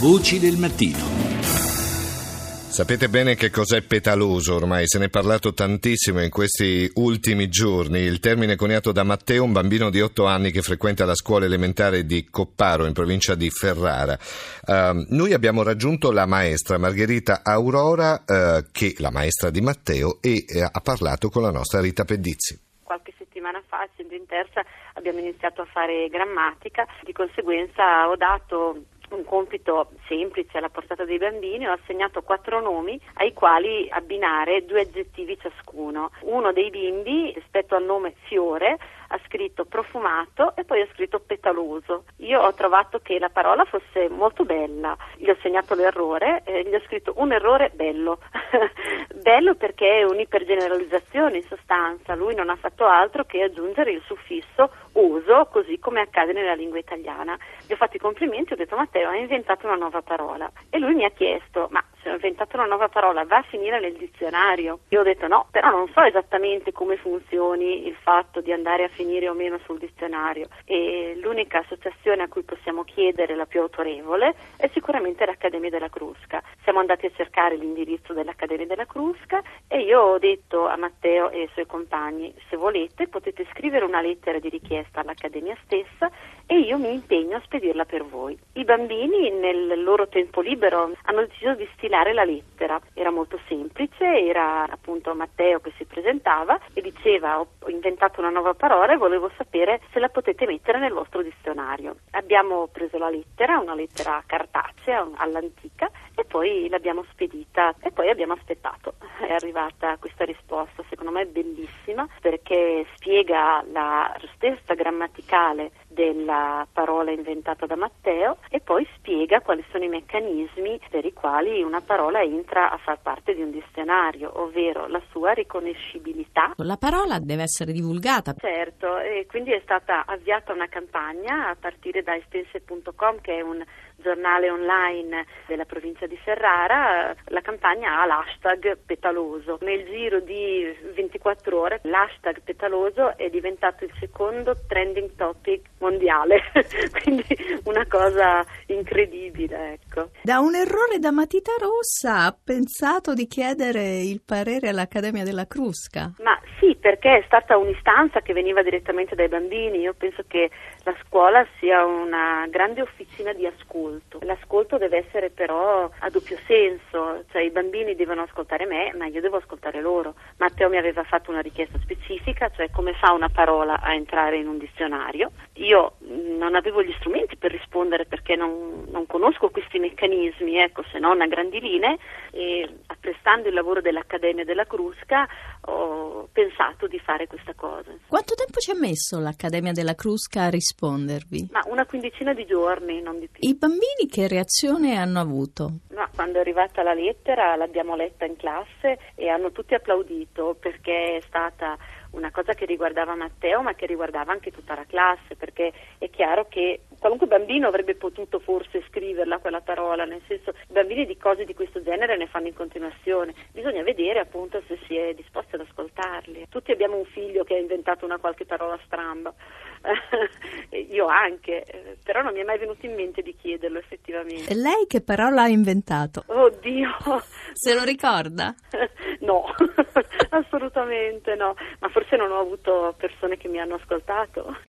Voci del mattino. Sapete bene che cos'è petaloso ormai, se ne è parlato tantissimo in questi ultimi giorni. Il termine coniato da Matteo, un bambino di 8 anni che frequenta la scuola elementare di Copparo in provincia di Ferrara. Uh, noi abbiamo raggiunto la maestra Margherita Aurora, uh, che è la maestra di Matteo, e uh, ha parlato con la nostra Rita Pedizzi qualche settimana fa, essendo in terza, abbiamo iniziato a fare grammatica, di conseguenza ho dato un compito semplice alla portata dei bambini, ho assegnato quattro nomi ai quali abbinare due aggettivi ciascuno. Uno dei bimbi, rispetto al nome fiore, ha scritto profumato e poi ha scritto petaloso. Io ho trovato che la parola fosse molto bella, gli ho segnato l'errore e gli ho scritto un errore bello. bello perché è un'ipergeneralizzazione in sostanza, lui non ha fatto altro che aggiungere il suffisso uso, così come accade nella lingua italiana. Gli ho fatto i complimenti, ho detto Matteo ha inventato una nuova parola e lui mi ha chiesto ma se ho inventato una nuova parola va a finire nel dizionario? Io ho detto no, però non so esattamente come funzioni il fatto di andare a finire o meno sul dizionario e l'unica associazione a cui possiamo chiedere la più autorevole è sicuramente l'Accademia della Crusca. Siamo andati a cercare l'indirizzo dell'Accademia della Crusca e io ho detto a Matteo e ai suoi compagni se volete potete scrivere una lettera di richiesta all'Accademia stessa e io mi impegno a spedirla per voi. I bambini nel loro tempo libero hanno deciso di stilare la lettera. Era molto semplice, era appunto Matteo che si presentava e diceva ho inventato una nuova parola e volevo sapere se la potete mettere nel vostro dizionario. Abbiamo preso la lettera, una lettera cartacea all'antica e poi l'abbiamo spedita e poi abbiamo aspettato. È arrivata questa risposta, secondo me bellissima perché spiega la stessa grammaticale della parola inventata da Matteo e poi spiega quali sono i meccanismi per i quali una parola entra a far parte di un dizionario, ovvero la sua riconoscibilità. La parola deve essere divulgata. Certo, e quindi è stata avviata una campagna a partire da extense.com che è un giornale online della provincia di Ferrara, la campagna ha l'hashtag petaloso. Nel giro di 24 ore l'hashtag petaloso è diventato il secondo trending topic mondiale, quindi una cosa incredibile. Ecco. Da un errore da matita rossa ha pensato di chiedere il parere all'Accademia della Crusca? Ma sì, perché è stata un'istanza che veniva direttamente dai bambini. Io penso che la scuola sia una grande officina di ascolto. L'ascolto deve essere però a doppio senso, cioè i bambini devono ascoltare me, ma io devo ascoltare loro. Matteo mi aveva fatto una richiesta specifica, cioè come fa una parola a entrare in un dizionario. Io non avevo gli strumenti per rispondere perché non, non conosco questi meccanismi, ecco, se non a grandi linee, e apprestando il lavoro dell'Accademia della Crusca ho pensato di fare questa cosa. Quanto tempo ci ha messo l'Accademia della Crusca a rispondervi? Ma una quindicina di giorni, non di più. I bambini che reazione hanno avuto? No, quando è arrivata la lettera l'abbiamo letta in classe e hanno tutti applaudito perché è stata una cosa che riguardava Matteo ma che riguardava anche tutta la classe perché è chiaro che qualunque bambino avrebbe potuto forse scriverla quella parola, nel senso i bambini di cose di questo genere ne fanno in continuazione, bisogna vedere appunto se si è disposti ad ascoltarli. Tutti abbiamo un figlio che ha inventato una qualche parola stramba, io anche, però non mi è mai venuto in mente di chiederlo effettivamente. E lei che parola ha inventato? Oddio! Se lo ricorda? no, assolutamente no, ma forse non ho avuto persone che mi hanno ascoltato.